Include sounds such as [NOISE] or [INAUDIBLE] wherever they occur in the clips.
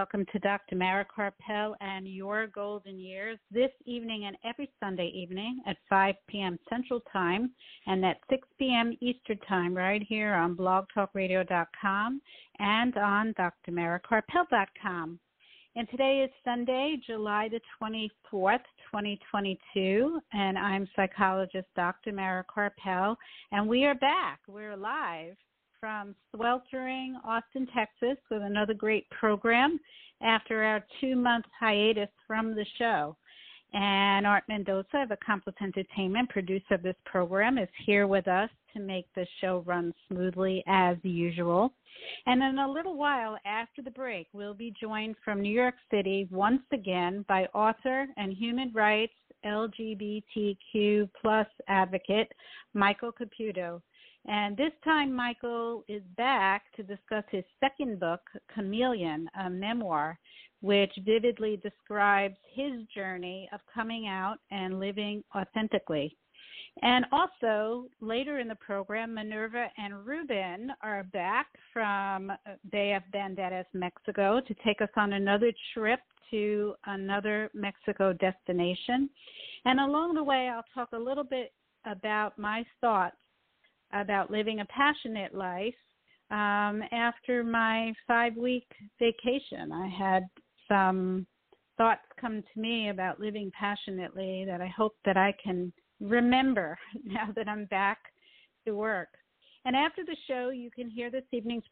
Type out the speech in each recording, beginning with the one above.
Welcome to Dr. Mara Karpel and Your Golden Years this evening and every Sunday evening at 5 p.m. Central Time and at 6 p.m. Eastern Time right here on blogtalkradio.com and on drmarakarpel.com. And today is Sunday, July the 24th, 2022, and I'm psychologist Dr. Mara Karpel, and we are back. We're live from sweltering Austin, Texas, with another great program after our two month hiatus from the show. And Art Mendoza of Accomplice Entertainment, producer of this program, is here with us to make the show run smoothly as usual. And in a little while after the break, we'll be joined from New York City once again by author and human rights LGBTQ plus advocate Michael Caputo. And this time, Michael is back to discuss his second book, Chameleon, a memoir, which vividly describes his journey of coming out and living authentically. And also, later in the program, Minerva and Ruben are back from Bay of Banderas, Mexico, to take us on another trip to another Mexico destination. And along the way, I'll talk a little bit about my thoughts about living a passionate life um, after my five week vacation. I had some thoughts come to me about living passionately that I hope that I can remember [LAUGHS] now that I'm back to work. And after the show, you can hear this evening's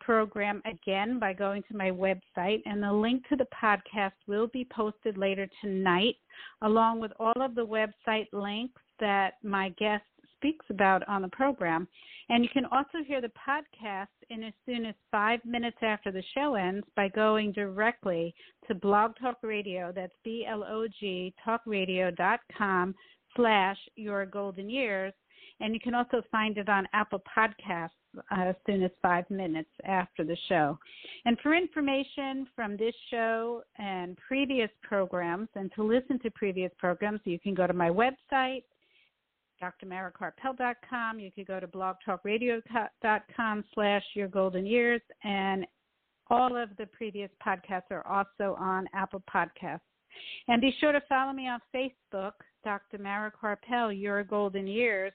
program again by going to my website, and the link to the podcast will be posted later tonight, along with all of the website links that my guests speaks about on the program. And you can also hear the podcast in as soon as five minutes after the show ends by going directly to Blog Talk Radio. That's B L O G talkradio.com slash your golden years. And you can also find it on Apple Podcasts uh, as soon as five minutes after the show. And for information from this show and previous programs, and to listen to previous programs, you can go to my website, drmarakarpel.com. You could go to blogtalkradio.com slash your golden years. And all of the previous podcasts are also on Apple Podcasts. And be sure to follow me on Facebook, Dr. Mara Karpel, Your Golden Years,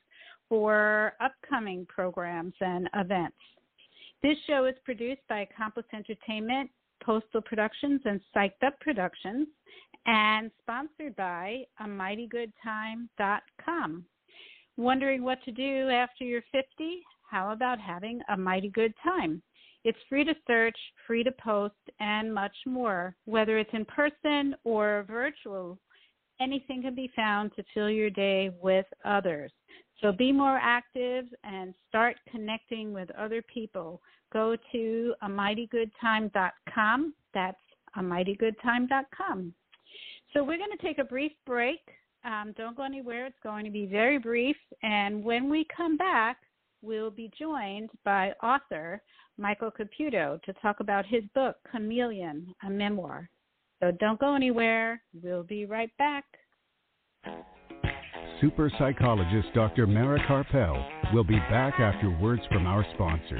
for upcoming programs and events. This show is produced by Accomplice Entertainment, Postal Productions, and Psyched Up Productions, and sponsored by a amightygoodtime.com. Wondering what to do after you're 50? How about having a mighty good time? It's free to search, free to post, and much more. Whether it's in person or virtual, anything can be found to fill your day with others. So be more active and start connecting with other people. Go to amightygoodtime.com. That's a mightygoodtime.com. So we're going to take a brief break. Um, don't go anywhere. It's going to be very brief. And when we come back, we'll be joined by author Michael Caputo to talk about his book, Chameleon, a memoir. So don't go anywhere. We'll be right back. Super psychologist Dr. Mara Karpel will be back after words from our sponsors.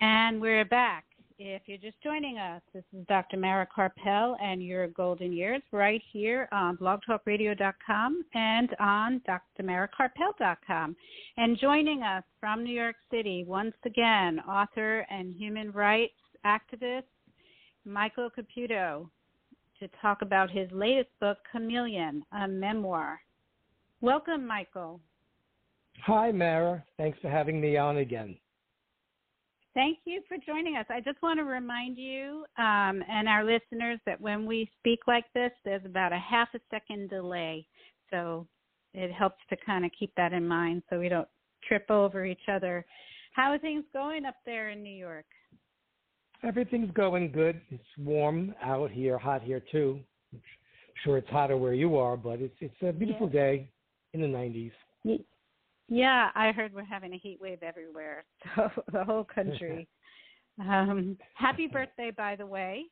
And we're back. If you're just joining us, this is Dr. Mara Karpel and your golden years right here on blogtalkradio.com and on drmarakarpel.com. And joining us from New York City, once again, author and human rights activist Michael Caputo to talk about his latest book, Chameleon, a memoir. Welcome, Michael. Hi, Mara. Thanks for having me on again. Thank you for joining us. I just want to remind you um, and our listeners that when we speak like this, there's about a half a second delay. So it helps to kind of keep that in mind so we don't trip over each other. How are things going up there in New York? Everything's going good. It's warm out here, hot here too. I'm sure it's hotter where you are, but it's it's a beautiful yeah. day in the 90s. Yeah, I heard we're having a heat wave everywhere, [LAUGHS] so the whole country. [LAUGHS] um, happy birthday, by the way.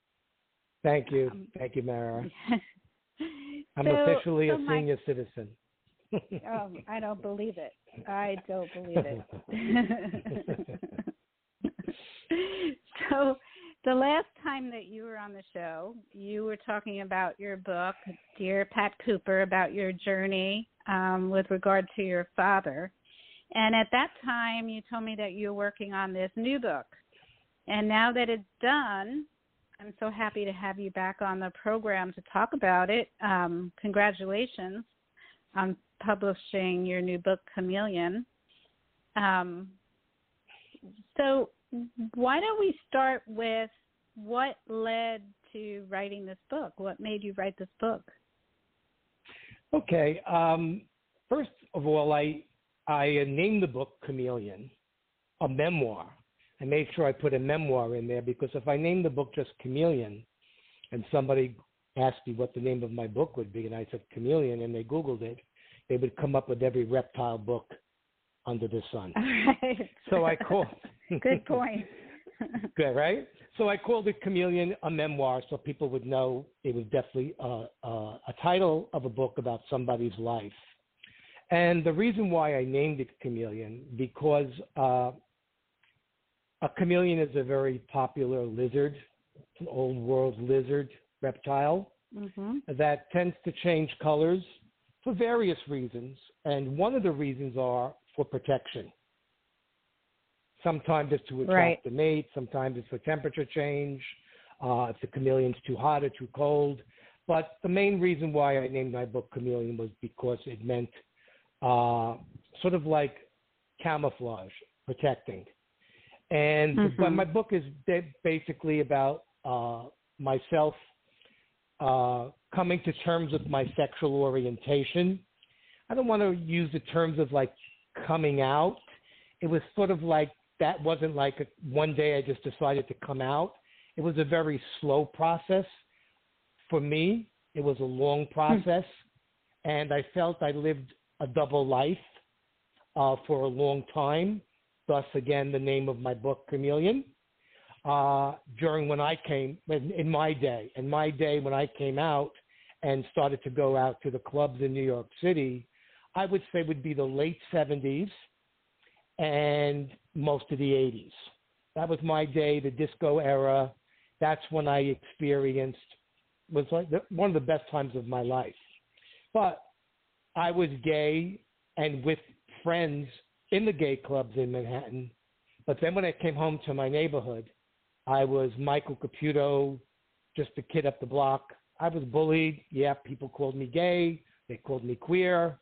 Thank you, um, thank you, Mara. [LAUGHS] I'm so, officially so a senior my, citizen. oh, I don't believe it. I don't believe it. so, the last time that you were on the show, you were talking about your book, Dear Pat Cooper, about your journey um, with regard to your father. And at that time, you told me that you were working on this new book. And now that it's done, I'm so happy to have you back on the program to talk about it. Um, congratulations on publishing your new book, Chameleon. Um, so, why don't we start with what led to writing this book? What made you write this book? Okay. Um, first of all, I I named the book Chameleon, a memoir. I made sure I put a memoir in there because if I named the book just Chameleon, and somebody asked me what the name of my book would be, and I said Chameleon, and they Googled it, they would come up with every reptile book under the sun. [LAUGHS] Right. So I called. Good point. [LAUGHS] Good, right? So I called it Chameleon, a memoir, so people would know it was definitely a, a, a title of a book about somebody's life. And the reason why I named it Chameleon, because uh, a chameleon is a very popular lizard, an old world lizard reptile mm-hmm. that tends to change colors for various reasons. And one of the reasons are for protection. Sometimes it's to attract right. the mate. Sometimes it's for temperature change. Uh, if the chameleon's too hot or too cold. But the main reason why I named my book Chameleon was because it meant uh, sort of like camouflage, protecting. And mm-hmm. but my book is basically about uh, myself uh, coming to terms with my sexual orientation. I don't want to use the terms of like coming out. It was sort of like that wasn't like a, one day I just decided to come out. It was a very slow process for me. It was a long hmm. process, and I felt I lived a double life uh, for a long time. Thus, again, the name of my book, Chameleon. Uh, during when I came in, in my day, in my day when I came out and started to go out to the clubs in New York City, I would say would be the late 70s and most of the 80s. That was my day, the disco era. That's when I experienced was like the, one of the best times of my life. But I was gay and with friends in the gay clubs in Manhattan. But then when I came home to my neighborhood, I was Michael Caputo, just a kid up the block. I was bullied. Yeah, people called me gay. They called me queer.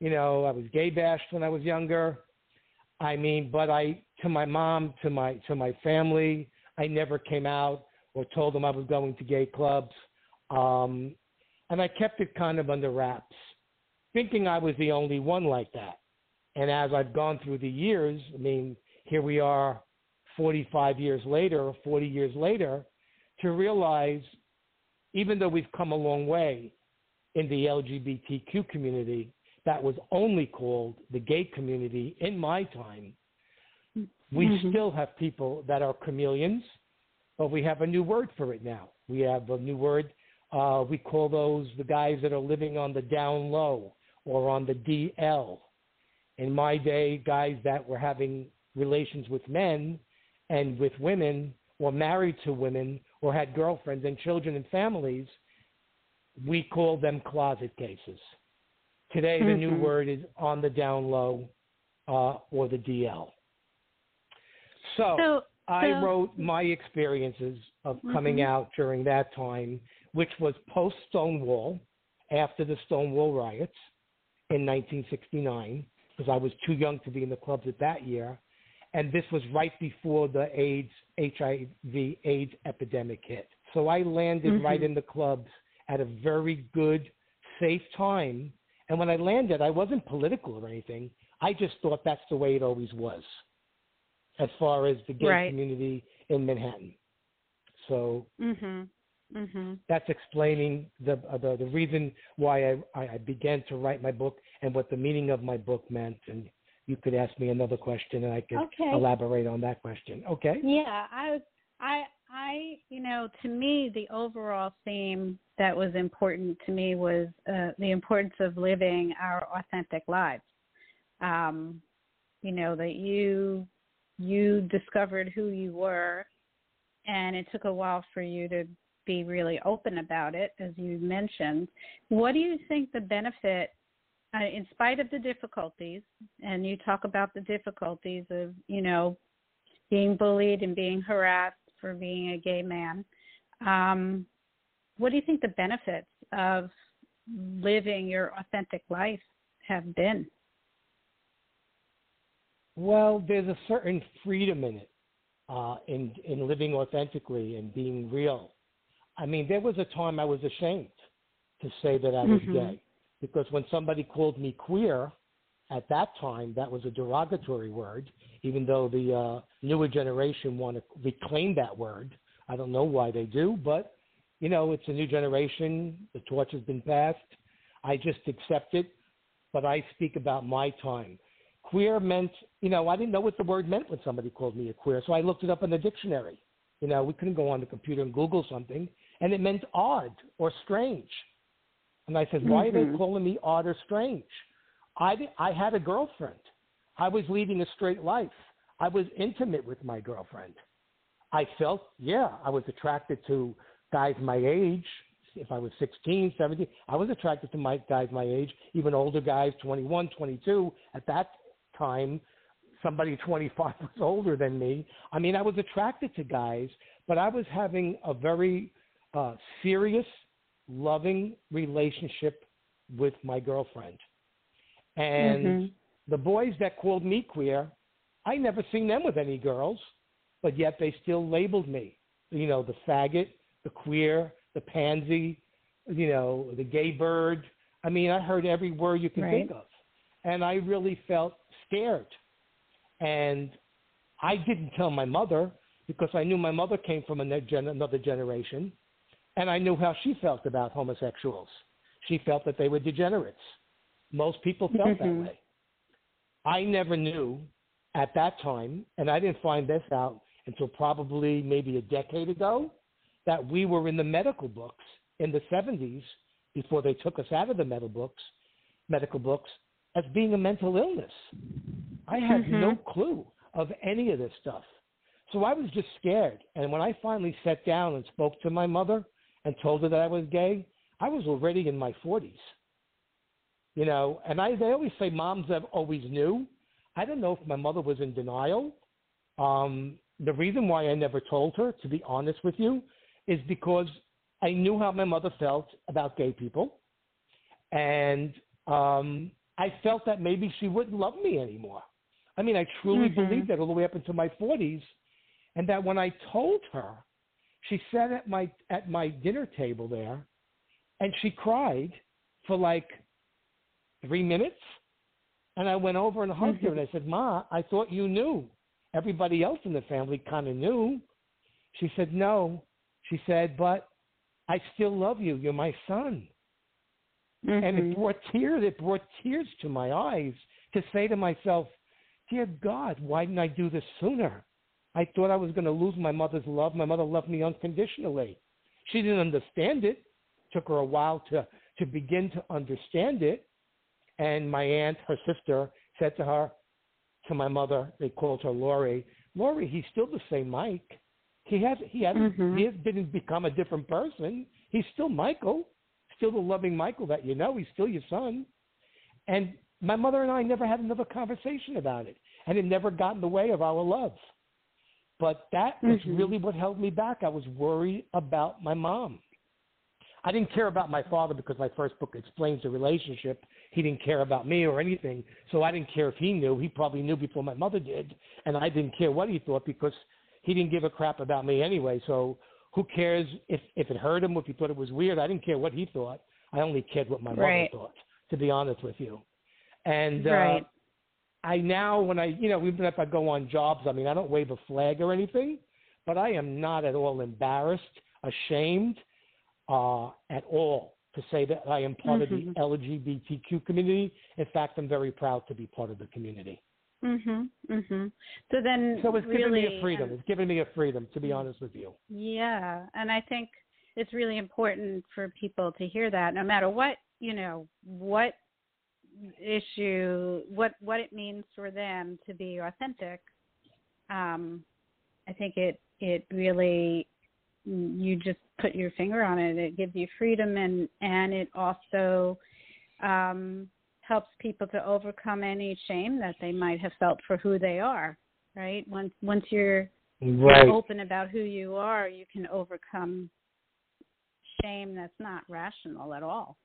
You know, I was gay bashed when I was younger. I mean, but I to my mom, to my to my family, I never came out or told them I was going to gay clubs, um, and I kept it kind of under wraps, thinking I was the only one like that. And as I've gone through the years, I mean, here we are, 45 years later, or 40 years later, to realize, even though we've come a long way in the LGBTQ community, that was only called the gay community in my time, we mm-hmm. still have people that are chameleons, but we have a new word for it now. We have a new word. Uh, we call those the guys that are living on the down low or on the DL. In my day, guys that were having relations with men and with women or married to women or had girlfriends and children and families, we call them closet cases. Today, mm-hmm. the new mm-hmm. word is on the down low uh, or the DL. So, so I So- wrote my experiences of coming Mhm. out during that time, which was post Stonewall, after the Stonewall riots in 1969, because I was too young to be in the clubs at that year, and this was right before the AIDS HIV AIDS epidemic hit. So I landed right Mhm. in the clubs at a very good, safe time. And when I landed, I wasn't political or anything. I just thought that's the way it always was, as far as the gay Right. community in Manhattan. So Mhm. Mhm. that's explaining the uh, the, the reason why I, I I began to write my book and what the meaning of my book meant. And you could ask me another question, and I could Okay. elaborate on that question. Okay. Yeah, I was I I you know, to me the overall theme that was important to me was uh the importance of living our authentic lives. Um you know that you you discovered who you were and it took a while for you to be really open about it as you mentioned. What do you think the benefit uh, in spite of the difficulties and you talk about the difficulties of, you know, being bullied and being harassed for being a gay man. Um, what do you think the benefits of living your authentic life have been? Well, there's a certain freedom in it, uh, in in living authentically and being real. I mean, there was a time I was ashamed to say that I was Mhm. gay because when somebody called me queer, at that time that was a derogatory word. Even though the uh, newer generation want to reclaim that word, I don't know why they do, but you know, it's a new generation. The torch has been passed. I just accept it, but I speak about my time queer meant, you know, I didn't know what the word meant when somebody called me a queer, so I looked it up in the dictionary. You know, we couldn't go on the computer and Google something, and it meant odd or strange. And I said, why are they Mhm. calling me odd or strange? I, I had a girlfriend. I was leading a straight life. I was intimate with my girlfriend. I felt, yeah, I was attracted to guys my age. If I was 16, 17, I was attracted to my guys my age, even older guys, 21, 22. At that time, somebody [LAUGHS] 25 was older than me. I mean, I was attracted to guys, but I was having a very uh, serious, loving relationship with my girlfriend. And Mhm. the boys that called me queer, I never seen them with any girls, but yet they still labeled me. You know, the faggot, the queer, the pansy, you know, the gay bird. I mean, I heard every word you can Right. think of. And I really felt scared. And I didn't tell my mother because I knew my mother came from another generation. And I knew how she felt about homosexuals. She felt that they were degenerates. Most people felt Mhm. that way. I never knew at that time, and I didn't find this out until probably maybe a decade ago, that we were in the medical books in the 70s before they took us out of the medical books, medical books as being a mental illness. I had Mhm. no clue of any of this stuff. So I was just scared. And when I finally sat down and spoke to my mother and told her that I was gay, I was already in my 40s. You know, and I they always say moms have always knew. I don't know if my mother was in denial. Um, the reason why I never told her, to be honest with you, is because I knew how my mother felt about gay people, and um, I felt that maybe she wouldn't love me anymore. I mean, I truly Mhm. believed that all the way up into my 40s, and that when I told her, she sat at my at my dinner table there, and she cried for like three minutes, and I went over and hugged her, and I said, "Ma, I thought you knew. Everybody else in the family kind of knew." She said, "No." She said, "But I still love you. You're my son." and it Mhm. brought tears. It brought tears to my eyes to say to myself, "Dear God, why didn't I do this sooner? I thought I was going to lose my mother's love. My mother loved me unconditionally. She didn't understand it. Took her a while to to begin to understand it. And my aunt, her sister, said to her, to my mother, they called her Lori. Lori, he's still the same Mike. He has he hasn't Mhm. he has didn't become a different person. He's still Michael, still the loving Michael that you know. He's still your son. And my mother and I never had another conversation about it, and it never got in the way of our love. But that was Mhm. really what held me back. I was worried about my mom. I didn't care about my father because my first book explains the relationship. He didn't care about me or anything, so I didn't care if he knew. He probably knew before my mother did, and I didn't care what he thought because he didn't give a crap about me anyway. So who cares if if it hurt him, if he thought it was weird? I didn't care what he thought. I only cared what my Right. mother thought, to be honest with you. And uh, I now, when I, you know, even if I go on jobs, I mean, I don't wave a flag or anything, but I am not at all embarrassed, ashamed, uh, at all to say that I am part of Mhm. the LGBTQ community. In fact, I'm very proud to be part of the community. Mhm. Mhm. So then So it's really given me a freedom. um, It's given me a freedom, to be honest with you. Yeah, and I think it's really important for people to hear that no matter what, you know, what issue, what what it means for them to be authentic. Um I think it it really you just put your finger on it. It gives you freedom and and it also um helps people to overcome any shame that they might have felt for who they are, right? Once once you're you're open about who you are, you can overcome shame that's not rational at all,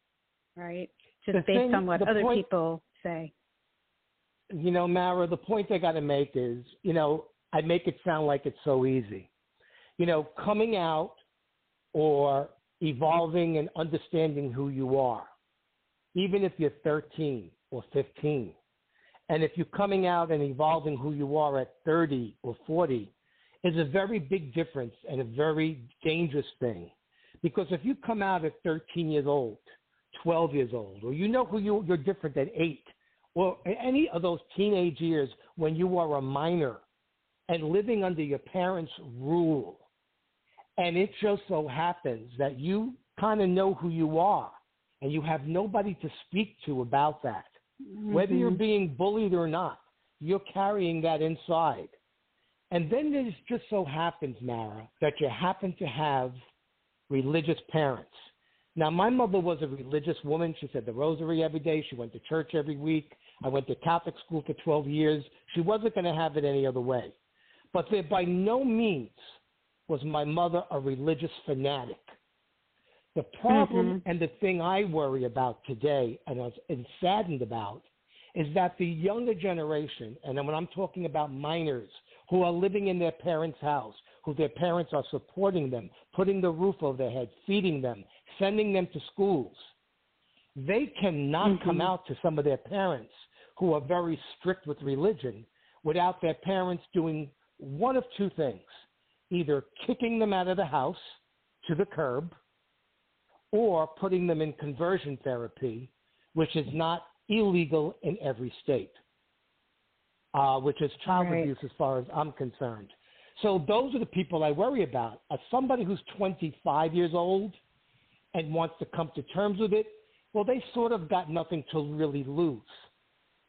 right? Just The based thing- on what other point- people say. you know, Mara, the point I got to make is, you know, I make it sound like it's so easy. You know, coming out or evolving and understanding who you are, even if you're 13 or 15, and if you're coming out and evolving who you are at 30 or 40, is a very big difference and a very dangerous thing. Because if you come out at 13 years old, 12 years old, or you know who you, you're different at 8, or any of those teenage years when you are a minor and living under your parents' rule, and it just so happens that you kind of know who you are and you have nobody to speak to about that, whether you're Mhm. being bullied or not, you're carrying that inside. And then it just so happens, Mara, that you happen to have religious parents. Now, my mother was a religious woman. She said the rosary every day. She went to church every week. I went to Catholic school for 12 years. She wasn't going to have it any other way. But there, by no means was my mother a religious fanatic. The problem Mhm. and the thing I worry about today and I am saddened about is that the younger generation, and when I'm talking about minors who are living in their parents' house, who their parents are supporting them, putting the roof over their head, feeding them, sending them to schools, they cannot come Mhm. out to some of their parents who are very strict with religion without their parents doing one of two things either kicking them out of the house to the curb or putting them in conversion therapy, which is not illegal in every state, uh, which is child Right. abuse as far as I'm concerned. So those are the people I worry about. As somebody who's 25 years old and wants to come to terms with it, well, they sort of got nothing to really lose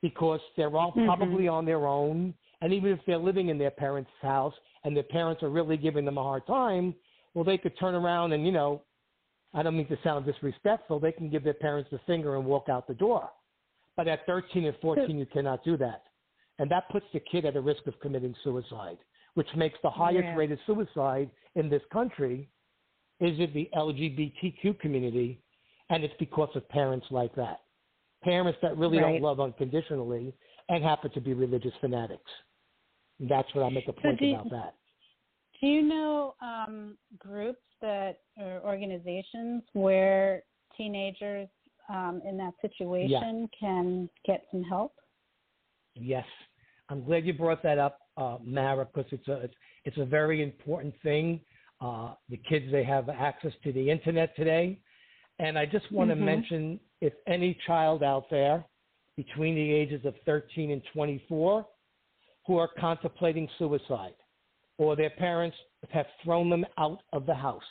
because they're all Mhm. probably on their own. And even if they're living in their parents' house and their parents are really giving them a hard time, well, they could turn around and, you know, I don't mean to sound disrespectful, they can give their parents the finger and walk out the door. But at 13 and 14, you cannot do that. And that puts the kid at a risk of committing suicide, which makes the highest Yeah. rate of suicide in this country is in the LGBTQ community, and it's because of parents like that. Parents that really Right. don't love unconditionally and happen to be religious fanatics. That's what I make a point do you- about that. Do you know um, groups that or organizations where teenagers um, in that situation can get some help? Yes, I'm glad you brought that up, uh, Mara, because it's a it's, it's a very important thing. Uh, the kids they have access to the internet today, and I just want to mention if any child out there between the ages of 13 and 24 who are contemplating suicide, or their parents have thrown them out of the house,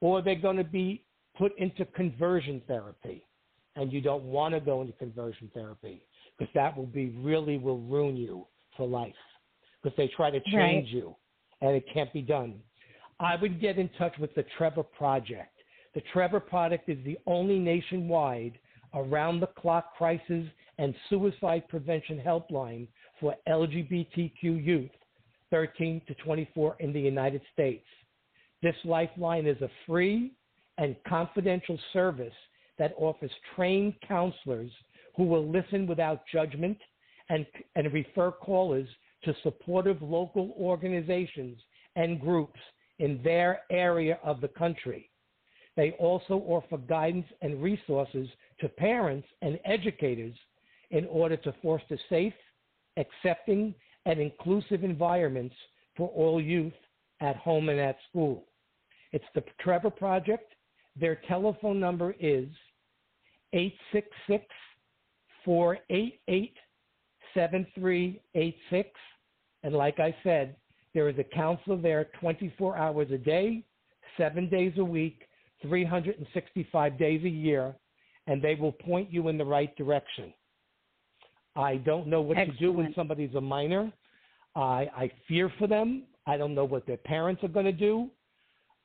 or they're going to be put into conversion therapy, and you don't want to go into conversion therapy because that will be really will ruin you for life because they try to change Right. you and it can't be done. I would get in touch with the Trevor Project. The Trevor Project is the only nationwide around the clock crisis and suicide prevention helpline for LGBTQ youth 13 to 24 in the United States. This lifeline is a free and confidential service that offers trained counselors who will listen without judgment and, and refer callers to supportive local organizations and groups in their area of the country. They also offer guidance and resources to parents and educators in order to foster safe, accepting, and inclusive environments for all youth at home and at school. It's the Trevor Project. Their telephone number is 866 488 7386. And like I said, there is a counselor there 24 hours a day, seven days a week, 365 days a year, and they will point you in the right direction. I don't know what Excellent. to do when somebody's a minor. I, I fear for them. I don't know what their parents are going to do.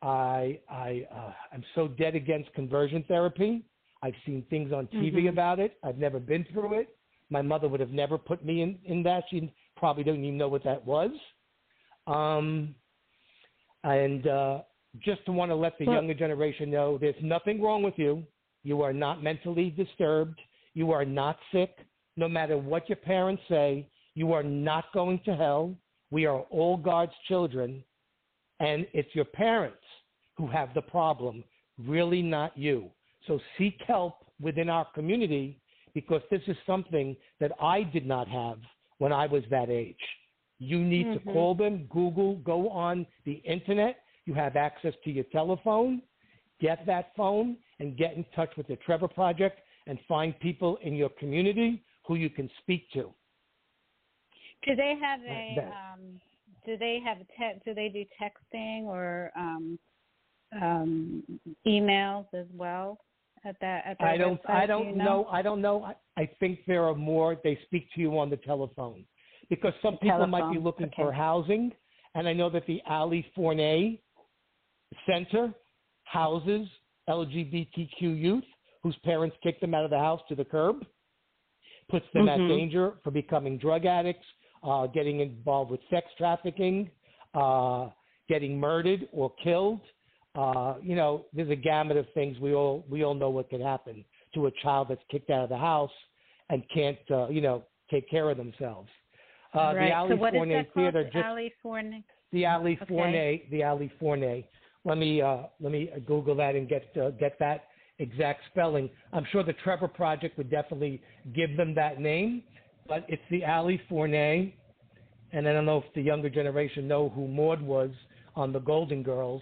I, I, uh, I'm so dead against conversion therapy. I've seen things on TV Mhm. about it. I've never been through it. My mother would have never put me in, in that. She probably didn't even know what that was. Um, and uh, just to want to let the Well- younger generation know there's nothing wrong with you. You are not mentally disturbed. You are not sick. No matter what your parents say, you are not going to hell. We are all God's children. And it's your parents who have the problem, really not you. So seek help within our community because this is something that I did not have when I was that age. You need to Mhm. call them, Google, go on the internet. You have access to your telephone. Get that phone and get in touch with the Trevor Project and find people in your community who you can speak to. Do they have a um, do they have a te- do they do texting or um, um, emails as well at that at that I don't. website? I Do don't you know? I don't know. I, I think there are more. They speak to you on the telephone because some The people might be looking okay. for housing, and I know that the Ali Forney Center houses LGBTQ youth whose parents kicked them out of the house to the curb, puts them Mhm. at danger for becoming drug addicts, uh, getting involved with sex trafficking, uh, getting murdered or killed. Uh, you know, there's a gamut of things. We all we all know what could happen to a child that's kicked out of the house and can't, uh, you know, take care of themselves. Uh, right. The Ali so what is Forney that called? Theater just Ali Forney. the Ali Okay. Forney, the Ali Forney. Let me uh, let me Google that and get uh, get that exact spelling. I'm sure the Trevor Project would definitely give them that name, but it's the Ali Forney. And I don't know if the younger generation know who Maude was on the Golden Girls.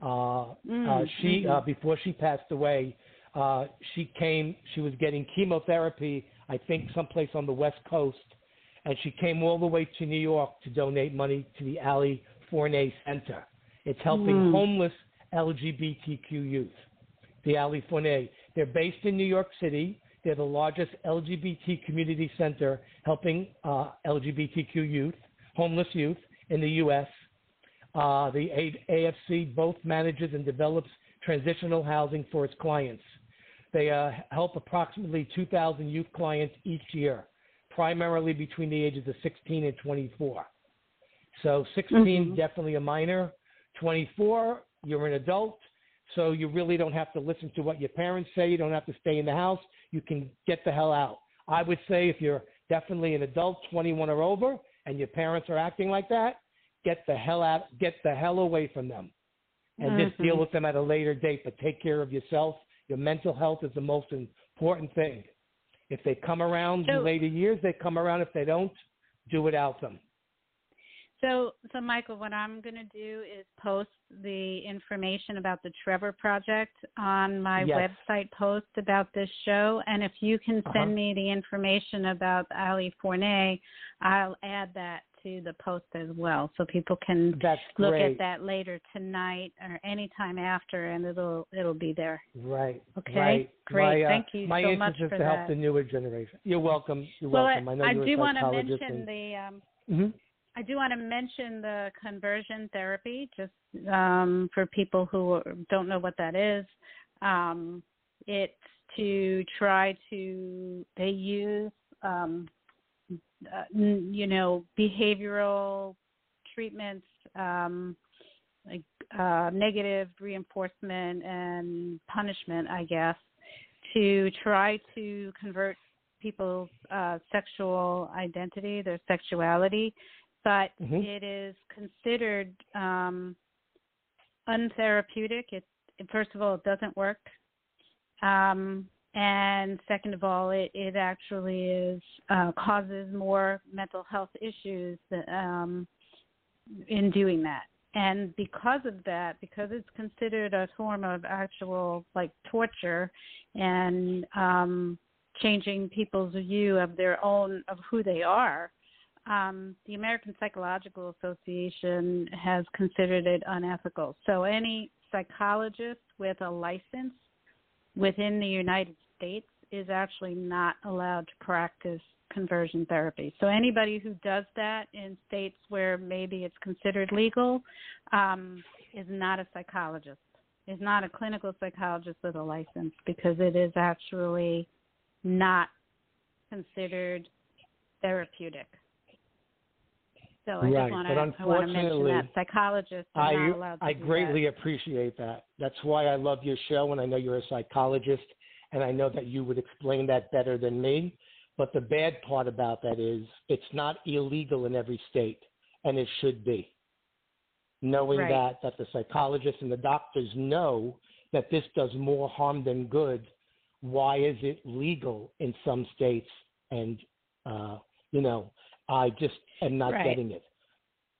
Uh, Mm, uh, she mhm. uh, before she passed away, uh, she came. She was getting chemotherapy, I think, someplace on the West Coast, and she came all the way to New York to donate money to the Ali Forney Center. It's helping Mm. homeless LGBTQ youth. The Ali Forney. They're based in New York City. They're the largest LGBT community center helping uh, LGBTQ youth, homeless youth in the U.S. Uh, the A- AFC both manages and develops transitional housing for its clients. They uh, help approximately 2,000 youth clients each year, primarily between the ages of 16 and 24. So 16, Mhm. definitely a minor. 24, you're an adult. So you really don't have to listen to what your parents say. You don't have to stay in the house. You can get the hell out. I would say if you're definitely an adult, 21 or over, and your parents are acting like that, get the hell out, get the hell away from them, and just Mhm. deal with them at a later date. But take care of yourself. Your mental health is the most important thing. If they come around So- in later years, they come around. If they don't, do without them. So, so Michael, what I'm going to do is post the information about the Trevor Project on my Yes. website post about this show, and if you can send Uh-huh. me the information about Ali Forney, I'll add that to the post as well, so people can look at that later tonight or anytime after, and it'll it'll be there. Right. Okay. Right. Great. My, uh, Thank you my so much is for to help that. the newer generation. You're welcome. You're well, welcome. I know I you're do want to mention and- the. Um, Mhm. I do want to mention the conversion therapy, just um, for people who don't know what that is. Um, it's to try to they use um, uh, you know behavioral treatments, um, like uh, negative reinforcement and punishment, I guess, to try to convert people's uh, sexual identity, their sexuality, but Mm-hmm. it is considered um, untherapeutic. It, first of all, it doesn't work, um, and second of all, it, it actually is uh, causes more mental health issues um, in doing that. And because of that, because it's considered a form of actual like torture and um, changing people's view of their own of who they are, um, the American Psychological Association has considered it unethical. So any psychologist with a license within the United States is actually not allowed to practice conversion therapy. So anybody who does that in states where maybe it's considered legal um, is not a psychologist. Is not a clinical psychologist with a license because it is actually not considered therapeutic. So I Right, just want but to I want to mention unfortunately, that psychologists are I not allowed to I greatly that. appreciate that. That's why I love your show, and I know you're a psychologist, and I know that you would explain that better than me. But the bad part about that is it's not illegal in every state, and it should be. Knowing Right. that that the psychologists and the doctors know that this does more harm than good, why is it legal in some states? And uh, you know, I just am not Right. getting it.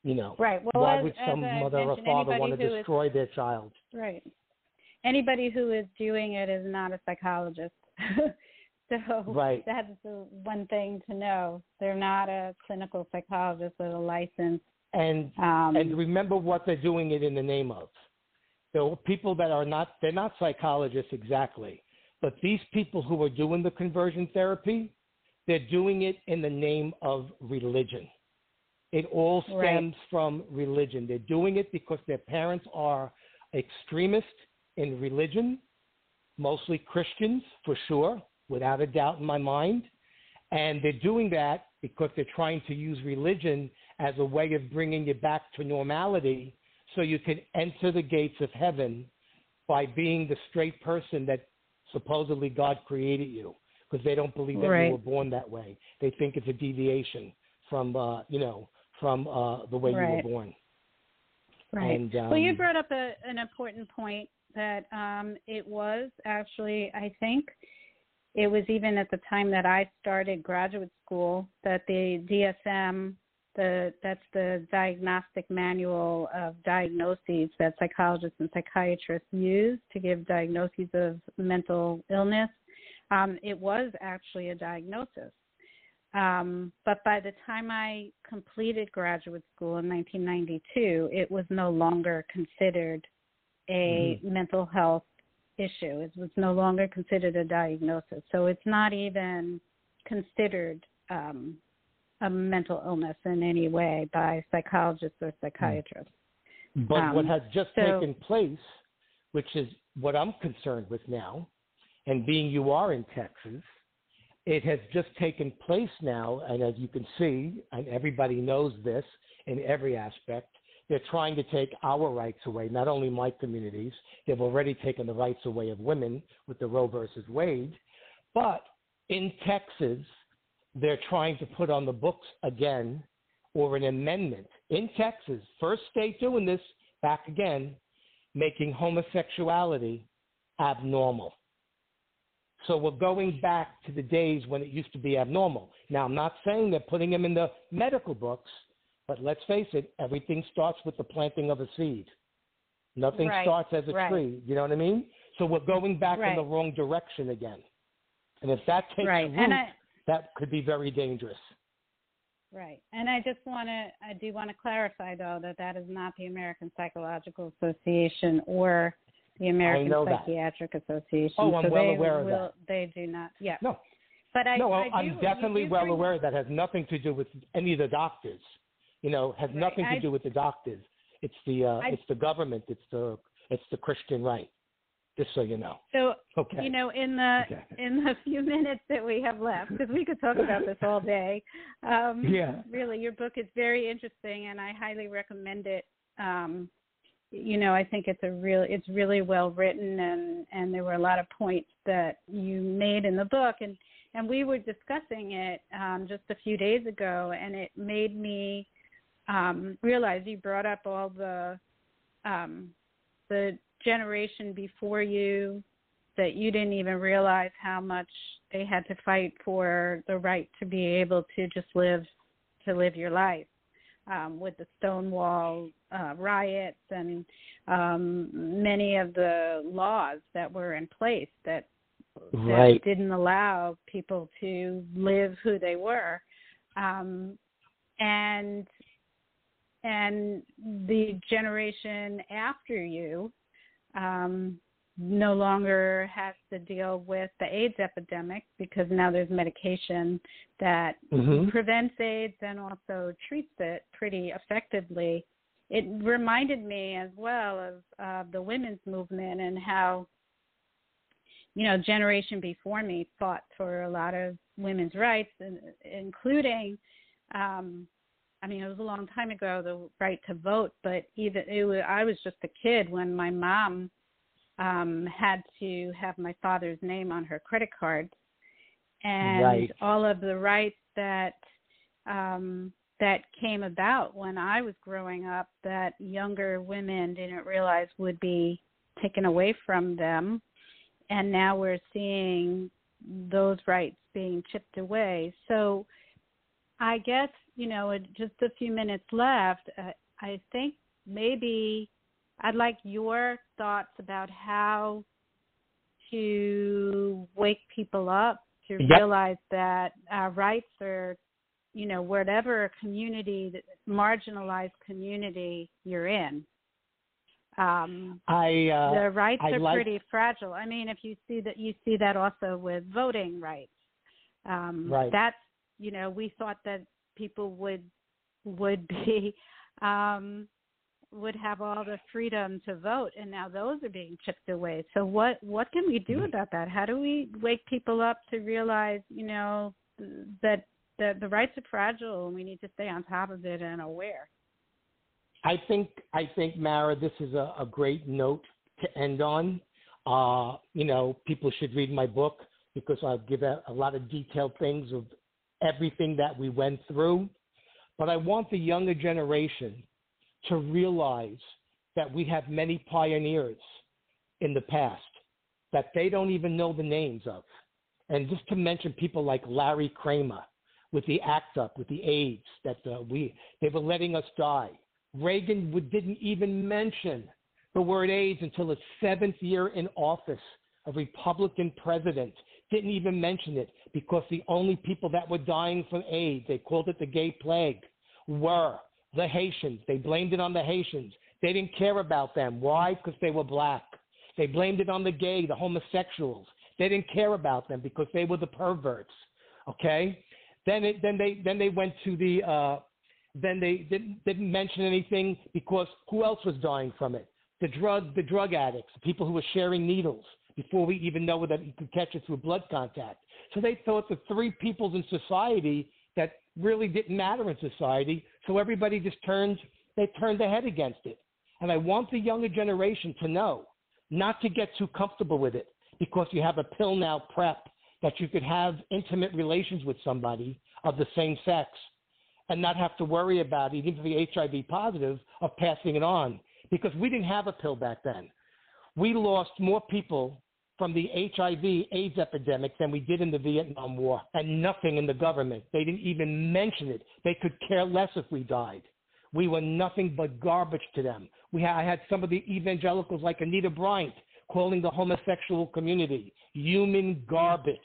You know, Right. Well, why as, would some mother or father want to who is- destroy their child? Right. Anybody who is doing it is not a psychologist. [LAUGHS] so Right. that's the one thing to know. They're not a clinical psychologist with a license. And Um, and remember what they're doing it in the name of. So people that are not they're not psychologists exactly, but these people who are doing the conversion therapy, they're doing it in the name of religion. It all stems from religion. They're doing it because their parents are extremists in religion, mostly Christians for sure, without a doubt in my mind. And they're doing that because they're trying to use religion as a way of bringing you back to normality so you can enter the gates of heaven by being the straight person that supposedly God created you because they don't believe that Right. you were born that way. They think it's a deviation from, uh, you know, from uh, the way you were born. Right. And, well, you um, brought up a, an important point that um, it was actually, I think, it was even at the time that I started graduate school that the DSM, the that's the diagnostic manual of diagnoses that psychologists and psychiatrists use to give diagnoses of mental illness. Um, it was actually a diagnosis. Um, but by the time I completed graduate school in 1992, it was no longer considered a mental health issue. It was no longer considered a diagnosis. So it's not even considered um, a mental illness in any way by psychologists or psychiatrists. But Um, what has just so- taken place, which is what I'm concerned with now, and being you are in Texas, it has just taken place now, and as you can see, and everybody knows this in every aspect, they're trying to take our rights away, not only my communities, they've already taken the rights away of women with the Roe versus Wade, but in Texas, they're trying to put on the books again or an amendment. In Texas, first state doing this, back again, making homosexuality abnormal. So we're going back to the days when it used to be abnormal. Now, I'm not saying they're putting them in the medical books, but let's face it, everything starts with the planting of a seed. Nothing Right, starts as a right. tree. You know what I mean? So we're going back Right. in the wrong direction again. And if that takes Right. root, And I, that could be very dangerous. Right. And I just want to, I do want to clarify, though, that that is not the American Psychological Association or the American know that. Psychiatric Association. Oh, I'm so well they aware of will, that. They do not, yeah. No, But I. No, I, I'm you definitely well bring- aware that has nothing to do with any of the doctors. You know, has Right. nothing to I- do with the doctors. It's the uh, I- it's the government. It's the it's the Christian right. Just so you know. So, okay. you know, in the okay. in the [LAUGHS] few minutes that we have left, because we could talk about this all day. Um, yeah. Really, your book is very interesting, and I highly recommend it. Um, you know, I think it's a real, it's really well written, and and there were a lot of points that you made in the book, and and we were discussing it um, just a few days ago, and it made me um, realize you brought up all the um, the generation before you that you didn't even realize how much they had to fight for the right to be able to just live to live your life um, with the Stonewall uh, riots and um, many of the laws that were in place that that right. didn't allow people to live who they were um, and and the generation after you um, no longer has to deal with the AIDS epidemic because now there's medication that mm-hmm. prevents AIDS and also treats it pretty effectively. It reminded me as well of uh, the women's movement and how, you know, generation before me fought for a lot of women's rights, and, including um, I mean, it was a long time ago, the right to vote, but even it was, I was just a kid when my mom um had to have my father's name on her credit cards and right. all of the rights that um that came about when I was growing up that younger women didn't realize would be taken away from them and now we're seeing those rights being chipped away so I guess you know, just a few minutes left. Uh, I think maybe I'd like your thoughts about how to wake people up to yep. realize that our rights are, you know, whatever community, marginalized community you're in. Um, I uh, the rights I are like... pretty fragile. I mean, if you see that, you see that also with voting rights. Um, right. That's you know, we thought that people would would be [LAUGHS] um, would have all the freedom to vote, and now those are being chipped away. So what what can we do Mm-hmm. about that? How do we wake people up to realize, you know, that that the rights are fragile and we need to stay on top of it and aware? I think I think Mara, this is a, a great note to end on. Uh, you know, people should read my book because I'll give a, a lot of detailed things of everything that we went through. But I want the younger generation to realize that we have many pioneers in the past that they don't even know the names of. And just to mention people like Larry Kramer with the ACT UP, with the AIDS, that uh, we they were letting us die. Reagan would, didn't even mention the word AIDS until his seventh year in office. A Republican president didn't even mention it because the only people that were dying from AIDS, they called it the gay plague, were the Haitians. They blamed it on the Haitians. They didn't care about them. Why? Because they were black. They blamed it on the gay, the homosexuals. They didn't care about them because they were the perverts. Okay? Then it, then they then they went to the uh, then they didn't didn't mention anything because who else was dying from it? The drug the drug addicts, people who were sharing needles before we even know that you could catch it through blood contact. So they thought the three peoples in society that really didn't matter in society. So everybody just turned they turned their head against it. And I want the younger generation to know not to get too comfortable with it because you have a pill now PrEP that you could have intimate relations with somebody of the same sex and not have to worry about even if the HIV positive, of passing it on. Because we didn't have a pill back then. We lost more people from the HIV AIDS epidemic than we did in the Vietnam War, and nothing in the government. They didn't even mention it. They could care less if we died. We were nothing but garbage to them. We had, I had some of the evangelicals like Anita Bryant calling the homosexual community human garbage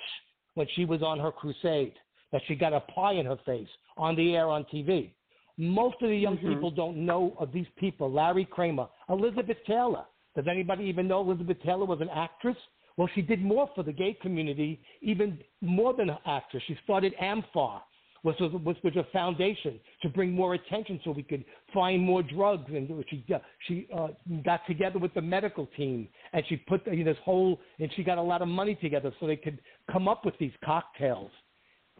when she was on her crusade, that she got a pie in her face on the air on TV. Most of the young Mhm. people don't know of these people. Larry Kramer, Elizabeth Taylor. Does anybody even know Elizabeth Taylor was an actress? Well, she did more for the gay community, even more than an actress. She started AMFAR, was was was a foundation to bring more attention so we could find more drugs. And she she uh, got together with the medical team and she put you know, this whole and she got a lot of money together so they could come up with these cocktails.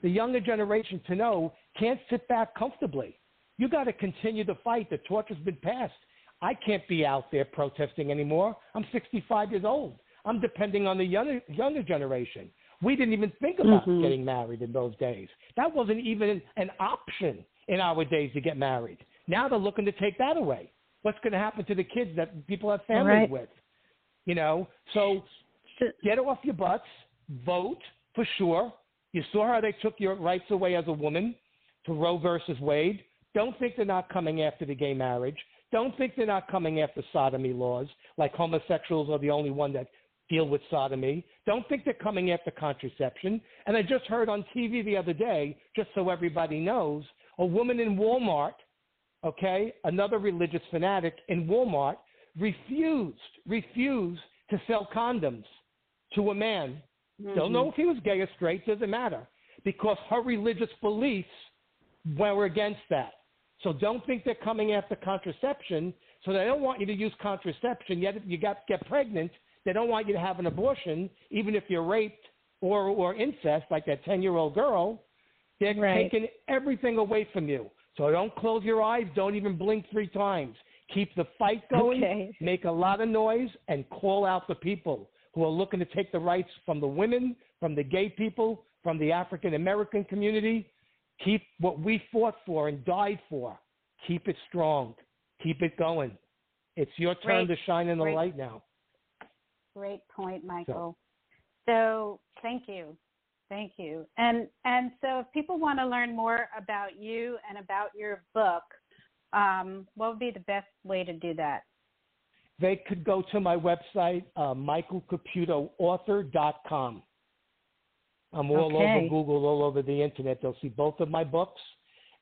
The younger generation to know can't sit back comfortably. You got to continue the fight. The torch has been passed. I can't be out there protesting anymore. I'm 65 years old. I'm depending on the younger, younger generation. We didn't even think about mm-hmm. getting married in those days. That wasn't even an option in our days to get married. Now they're looking to take that away. What's going to happen to the kids that people have families right. with? You know, so get off your butts, vote for sure. You saw how they took your rights away as a woman to Roe versus Wade. Don't think they're not coming after the gay marriage. Don't think they're not coming after sodomy laws, like homosexuals are the only one that deal with sodomy. Don't think they're coming after contraception. And I just heard on TV the other day, just so everybody knows, a woman in Walmart, okay, another religious fanatic in Walmart, refused, refused to sell condoms to a man. Mm-hmm. Don't know if he was gay or straight, doesn't matter, because her religious beliefs were against that. So don't think they're coming after contraception. So they don't want you to use contraception. Yet if you got get pregnant, they don't want you to have an abortion, even if you're raped or or incest, like that ten year old girl. They're right. taking everything away from you. So don't close your eyes. Don't even blink three times. Keep the fight going. Okay. Make a lot of noise and call out the people who are looking to take the rights from the women, from the gay people, from the African American community. Keep what we fought for and died for. Keep it strong. Keep it going. It's your turn Great. to shine in the Great. light now. Great point, Michael. So, so thank you. Thank you. And and so if people want to learn more about you and about your book, um, what would be the best way to do that? They could go to my website, uh, michaelcaputoauthor.com. I'm all Okay. over Google, all over the internet. They'll see both of my books,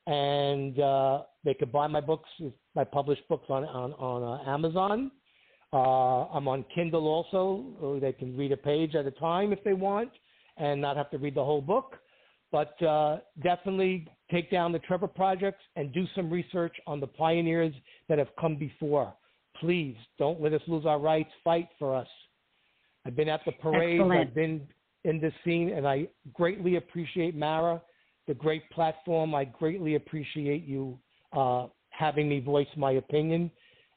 and uh, they could buy my books, my published books on on, on uh, Amazon. Uh, I'm on Kindle also. They can read a page at a time if they want, and not have to read the whole book. But uh, definitely take down the Trevor projects and do some research on the pioneers that have come before. Please don't let us lose our rights. Fight for us. I've been at the parade. I've been in this scene, and I greatly appreciate Mara, the great platform. I greatly appreciate you uh, having me voice my opinion,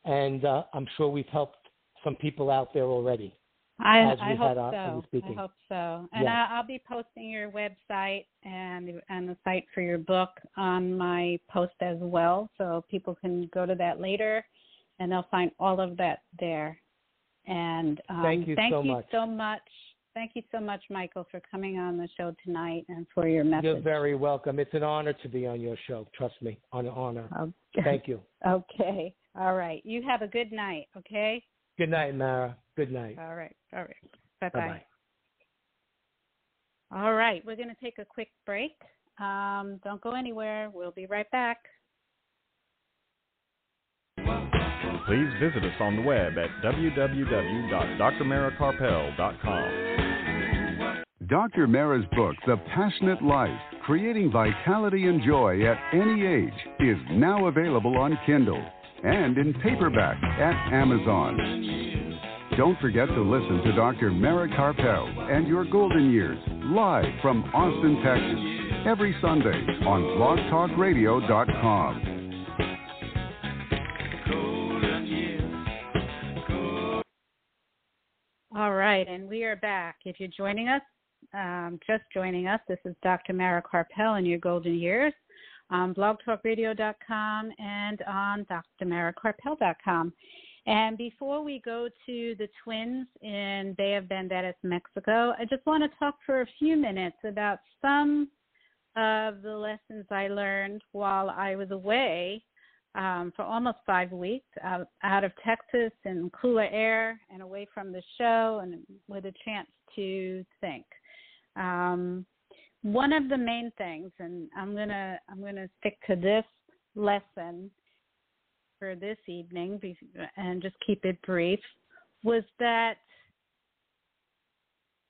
and uh, I'm sure we've helped some people out there already. I, I hope so. I hope so. And Yeah. I, I'll be posting your website and and the site for your book on my post as well, so people can go to that later, and they'll find all of that there. And um, Thank you thank so you much. so much. Thank you so much, Michael, for coming on the show tonight and for your message. You're very welcome. It's an honor to be on your show. Trust me, an honor. Okay. Thank you. [LAUGHS] okay. All right. You have a good night. Okay. Good night, Mara. Good night. All right. All right. Bye Bye bye. bye. All right, we're going to take a quick break. Um, don't go anywhere. We'll be right back. Please visit us on the web at www.drmarakarpel.com. Dr. Mara's book, The Passionate Life Creating Vitality and Joy at Any Age, is now available on Kindle and in paperback at Amazon. Don't forget to listen to Dr. Mara Karpel and Your Golden Years live from Austin, Texas, every Sunday on blogtalkradio.com. All right, and we are back. If you're joining us, um, just joining us, this is Dr. Mara Karpel in Your Golden Years on blogtalkradio.com and on drmarakarpel.com. And before we go to the twins in Bay of Banderas, Mexico, I just want to talk for a few minutes about some of the lessons I learned while I was away um, for almost five weeks out, out of Texas in cooler air and away from the show and with a chance to think. Um, one of the main things, and I'm gonna I'm gonna stick to this lesson for this evening and just keep it brief, was that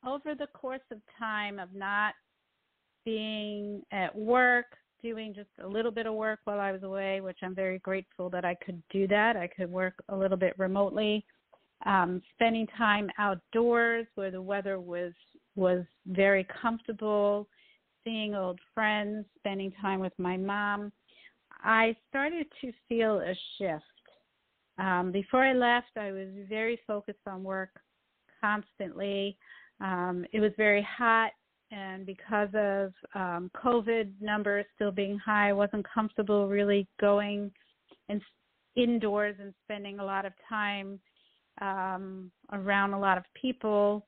over the course of time of not being at work, doing just a little bit of work while I was away, which I'm very grateful that I could do that. I could work a little bit remotely. Um, spending time outdoors where the weather was was very comfortable, seeing old friends, spending time with my mom. I started to feel a shift. Um, before I left, I was very focused on work constantly. Um, it was very hot, and because of um, COVID numbers still being high, I wasn't comfortable really going and indoors and spending a lot of time um, around a lot of people.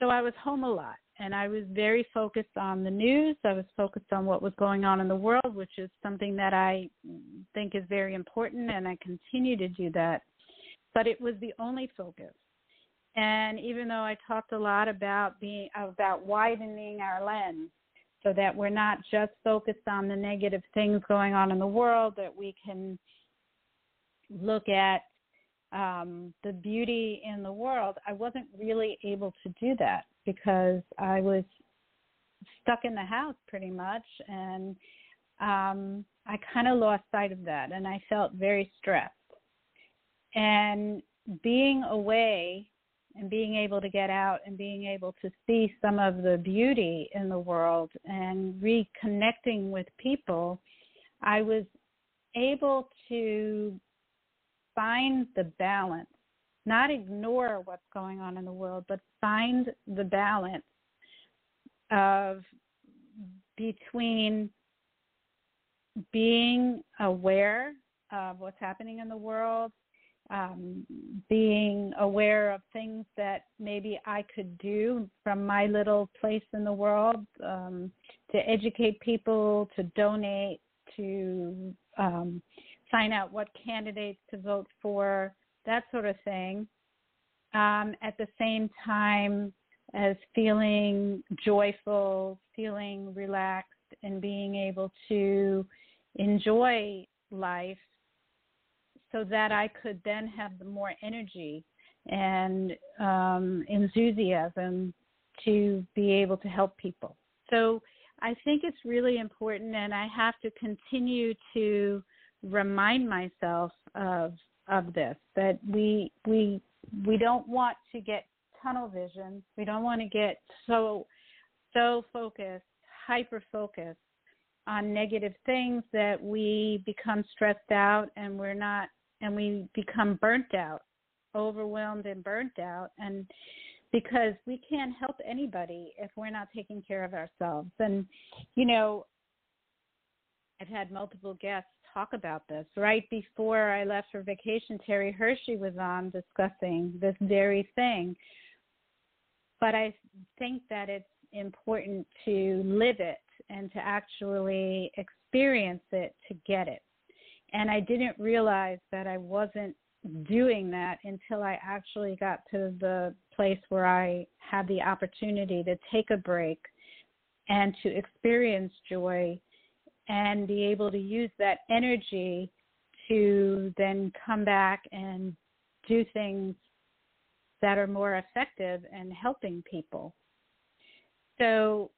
So I was home a lot and I was very focused on the news. I was focused on what was going on in the world, which is something that I think is very important, and I continue to do that. But it was the only focus. And even though I talked a lot about being about widening our lens, so that we're not just focused on the negative things going on in the world, that we can look at um, the beauty in the world, I wasn't really able to do that because I was stuck in the house pretty much, and um, I kind of lost sight of that, and I felt very stressed. And being away and being able to get out and being able to see some of the beauty in the world and reconnecting with people, I was able to find the balance, not ignore what's going on in the world, but find the balance of between being aware of what's happening in the world, um, being aware of things that maybe I could do from my little place in the world um, to educate people, to donate, to um, find out what candidates to vote for, that sort of thing. Um, at the same time as feeling joyful, feeling relaxed, and being able to enjoy life so that I could then have the more energy and um, enthusiasm to be able to help people. So I think it's really important, and I have to continue to remind myself of of this that we we we don't want to get tunnel vision. We don't want to get so so focused, hyper focused on negative things that we become stressed out and we're not and we become burnt out, overwhelmed and burnt out and because we can't help anybody if we're not taking care of ourselves. And you know, I've had multiple guests talk about this. Right before I left for vacation, Terry Hershey was on discussing this very thing. But I think that it's important to live it and to actually experience it to get it. And I didn't realize that I wasn't doing that until I actually got to the place where I had the opportunity to take a break and to experience joy and be able to use that energy to then come back and do things that are more effective and helping people. So,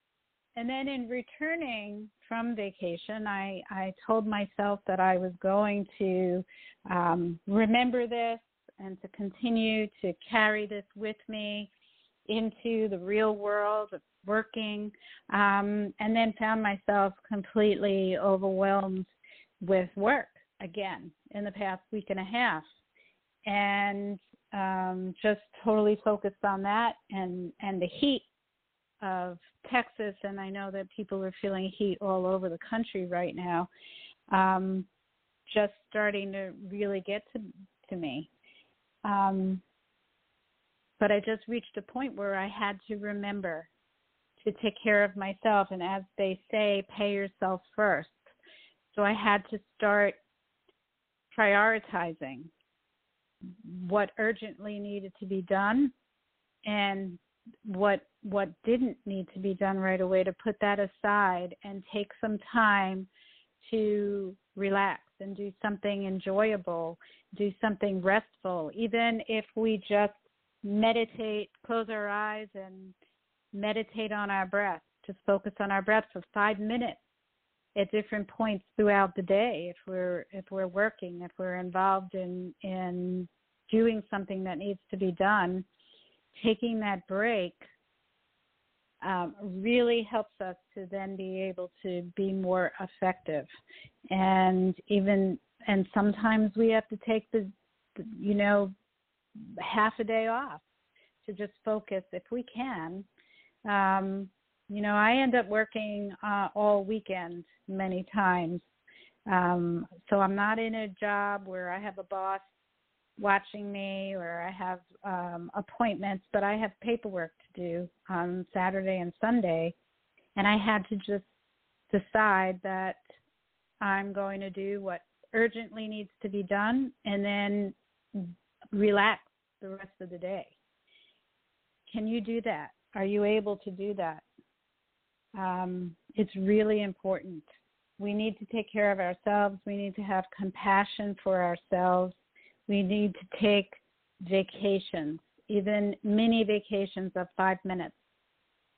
and then in returning from vacation, I, I told myself that I was going to um, remember this and to continue to carry this with me into the real world of working, um, and then found myself completely overwhelmed with work again in the past week and a half, and um, just totally focused on that and and the heat of Texas, and I know that people are feeling heat all over the country right now. Um, just starting to really get to to me. Um, but I just reached a point where I had to remember to take care of myself. And as they say, pay yourself first. So I had to start prioritizing what urgently needed to be done and what what didn't need to be done right away to put that aside and take some time to relax and do something enjoyable, do something restful, even if we just meditate, close our eyes and meditate on our breath. Just focus on our breath for five minutes at different points throughout the day if we're if we're working if we're involved in in doing something that needs to be done taking that break um, really helps us to then be able to be more effective and even and sometimes we have to take the you know half a day off to just focus if we can um, you know i end up working uh, all weekend many times um, so i'm not in a job where i have a boss watching me or I have um, appointments, but I have paperwork to do on Saturday and Sunday. And I had to just decide that I'm going to do what urgently needs to be done and then relax the rest of the day. Can you do that? Are you able to do that? Um, it's really important. We need to take care of ourselves. We need to have compassion for ourselves we need to take vacations, even mini vacations of five minutes,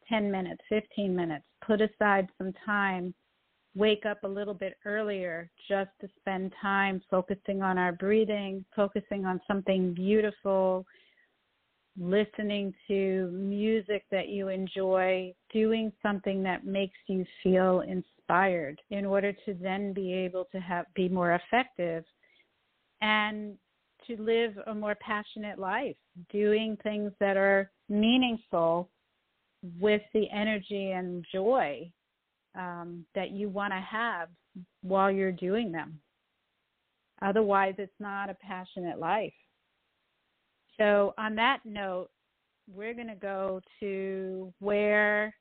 10 minutes, 15 minutes. Put aside some time. Wake up a little bit earlier just to spend time focusing on our breathing, focusing on something beautiful, listening to music that you enjoy, doing something that makes you feel inspired in order to then be able to have be more effective and to live a more passionate life, doing things that are meaningful with the energy and joy um, that you want to have while you're doing them. Otherwise, it's not a passionate life. So, on that note, we're going to go to where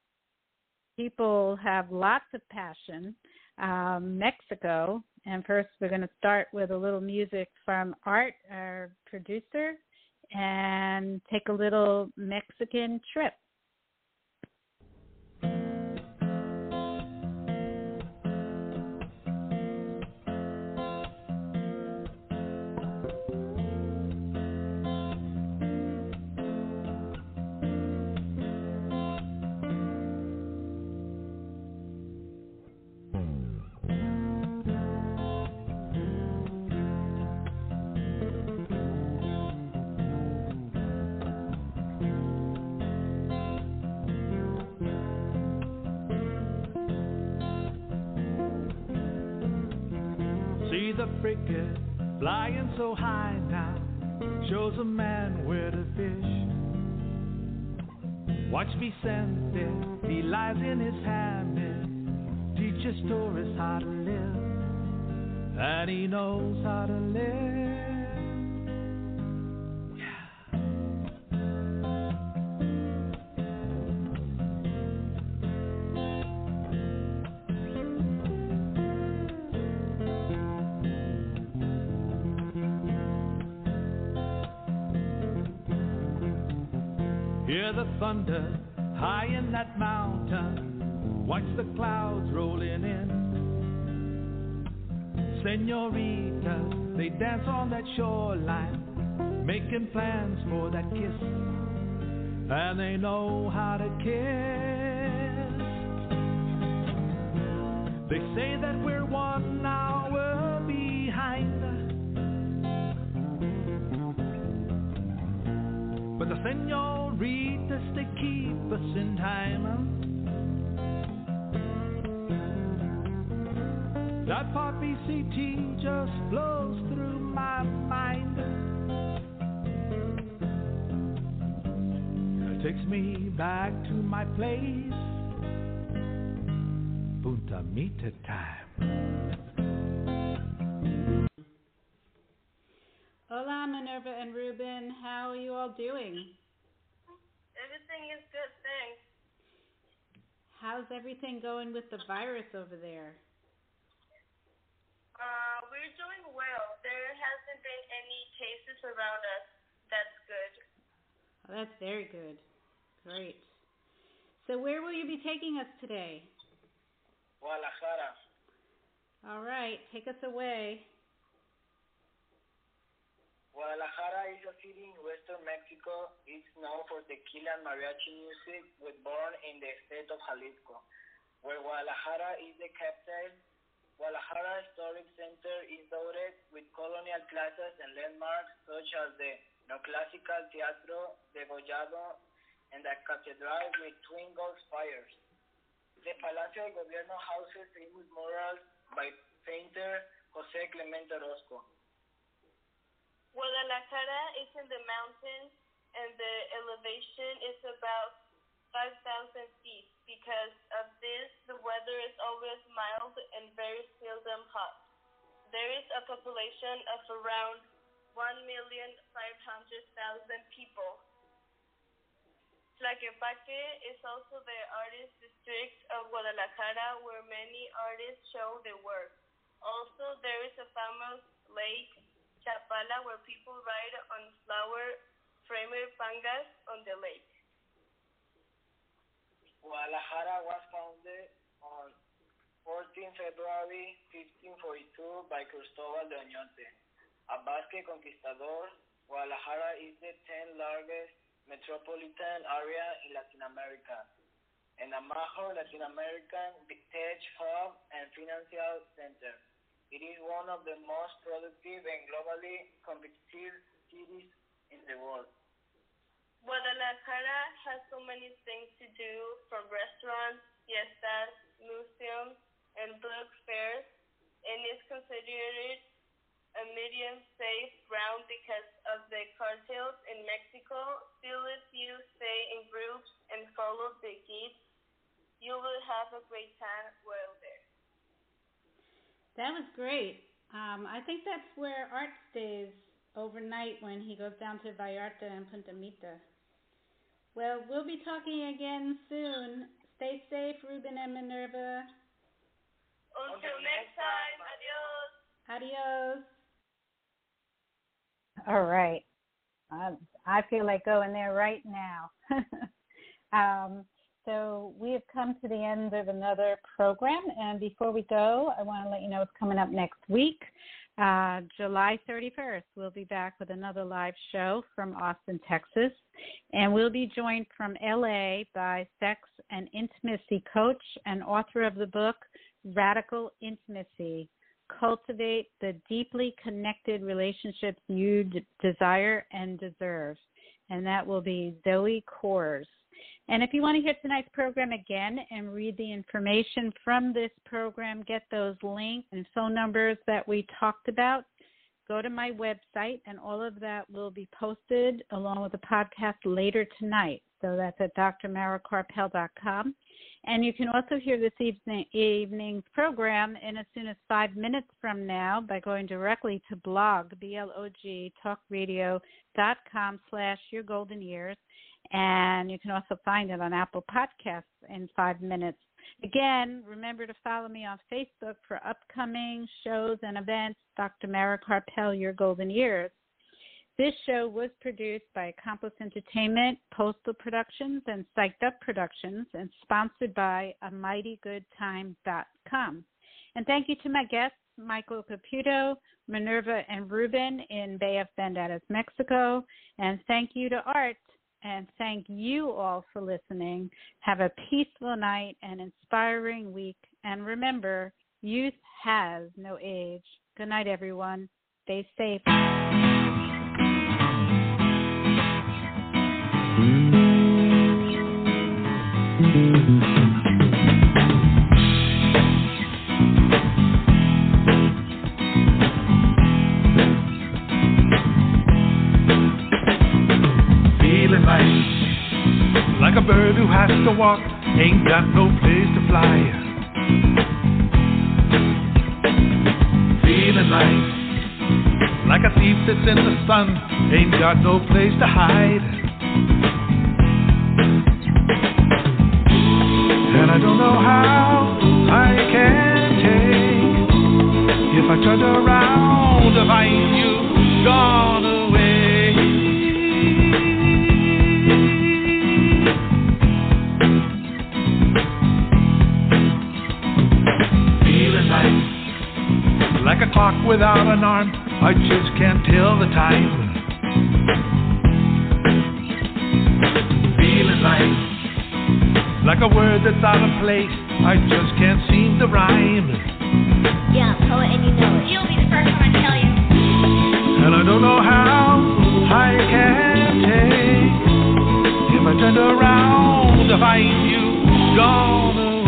people have lots of passion, um, Mexico, and first, we're going to start with a little music from Art, our producer, and take a little Mexican trip. So high now shows a man where to fish. Watch Vicente, he lies in his hammock, teaches tourists how to live, and he knows how to live. Thunder high in that mountain. Watch the clouds rolling in. Senoritas, they dance on that shoreline, making plans for that kiss. And they know how to kiss. They say that we're one hour behind. But the senoritas, they keep us in time. That part BCT just flows through my mind. It takes me back to my place, Punta Mita time. Hola, Minerva and Ruben. How are you all doing? Everything is good, thanks. How's everything going with the virus over there? Uh, we're doing well. There hasn't been any cases around us. That's good. Oh, that's very good. Great. So, where will you be taking us today? Guadalajara. All right, take us away. Guadalajara is a city in western Mexico. It's known for tequila and mariachi music, was born in the state of Jalisco. where Guadalajara is the capital. Guadalajara Historic Center is dotted with colonial plazas and landmarks such as the Neoclassical Teatro Degollado and the cathedral with twin gold spires. The Palacio del Gobierno houses famous murals by painter José Clemente Orozco. Guadalajara is in the mountains and the elevation is about 5,000 feet. Because of this, the weather is always mild and very seldom hot. There is a population of around 1,500,000 people. Tlaquepaque is also the artist district of Guadalajara where many artists show their work. Also, there is a famous lake, Chapala, where people ride on flower framer pangas on the lake. Guadalajara was founded on 14 February 1542 by Cristobal de Oñate, a Basque conquistador. Guadalajara is the 10th largest metropolitan area in Latin America and a major Latin American tech hub and financial center. It is one of the most productive and globally competitive cities in the world. Guadalajara has so many things to do from restaurants, fiestas, museums, and book fairs, and is considered a medium safe ground because of the cartels in Mexico. Still, if you stay in groups and follow the guides, you will have a great time there. That was great. Um, I think that's where Art stays overnight when he goes down to Vallarta and Punta Mita. Well, we'll be talking again soon. Stay safe, Ruben and Minerva. Until next time, adios. Adios. All right. Um, I feel like going there right now. [LAUGHS] um, so we have come to the end of another program, and before we go, I want to let you know what's coming up next week. Uh, July 31st, we'll be back with another live show from Austin, Texas, and we'll be joined from LA by sex and intimacy coach and author of the book Radical Intimacy Cultivate the Deeply Connected Relationships You d- Desire and Deserve. And that will be Zoe Kors. And if you want to hear tonight's program again and read the information from this program, get those links and phone numbers that we talked about, go to my website, and all of that will be posted along with the podcast later tonight. So that's at drmarakarpel.com. And you can also hear this evening, evening's program in as soon as five minutes from now by going directly to blog, B-L-O-G, talkradio.com slash your golden years. And you can also find it on Apple Podcasts in five minutes. Again, remember to follow me on Facebook for upcoming shows and events. Dr. Mara Karpel, Your Golden Years. This show was produced by Accomplice Entertainment, Postal Productions, and Psyched Up Productions, and sponsored by a AmightyGoodTime.com. And thank you to my guests, Michael Caputo, Minerva, and Ruben in Bay of Banderas, Mexico. And thank you to Art. And thank you all for listening. Have a peaceful night and inspiring week. And remember, youth has no age. Good night, everyone. Stay safe. Walk, ain't got no place to fly. Feeling like, like a thief that's in the sun, ain't got no place to hide. And I don't know how I can take if I turned around to find you gone clock without an arm, I just can't tell the time. Feeling like, like a word that's out of place, I just can't seem to rhyme. Yeah, poet, and you know it. You'll be the first one to tell you. And I don't know how I can take if I turned around to find you gone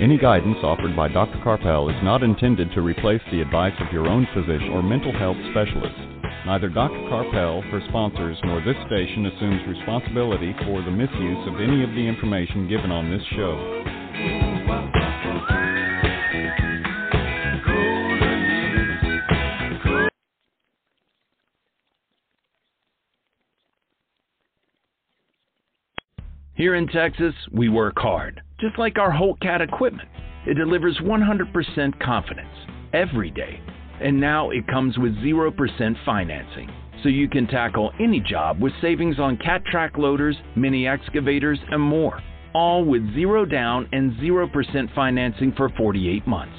Any guidance offered by Dr. Karpel is not intended to replace the advice of your own physician or mental health specialist. Neither Dr. Karpel, her sponsors, nor this station assumes responsibility for the misuse of any of the information given on this show. Here in Texas, we work hard, just like our Holt Cat equipment. It delivers 100% confidence every day. And now it comes with 0% financing. So you can tackle any job with savings on cat track loaders, mini excavators, and more. All with zero down and 0% financing for 48 months.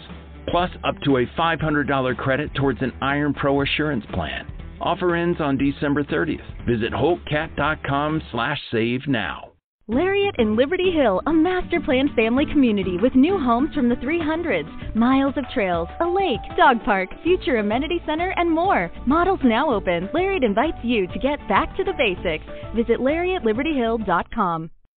Plus up to a $500 credit towards an Iron Pro Assurance plan. Offer ends on December 30th. Visit holtcat.com slash save now. Lariat in Liberty Hill, a master planned family community with new homes from the 300s, miles of trails, a lake, dog park, future amenity center, and more. Models now open. Lariat invites you to get back to the basics. Visit lariatlibertyhill.com.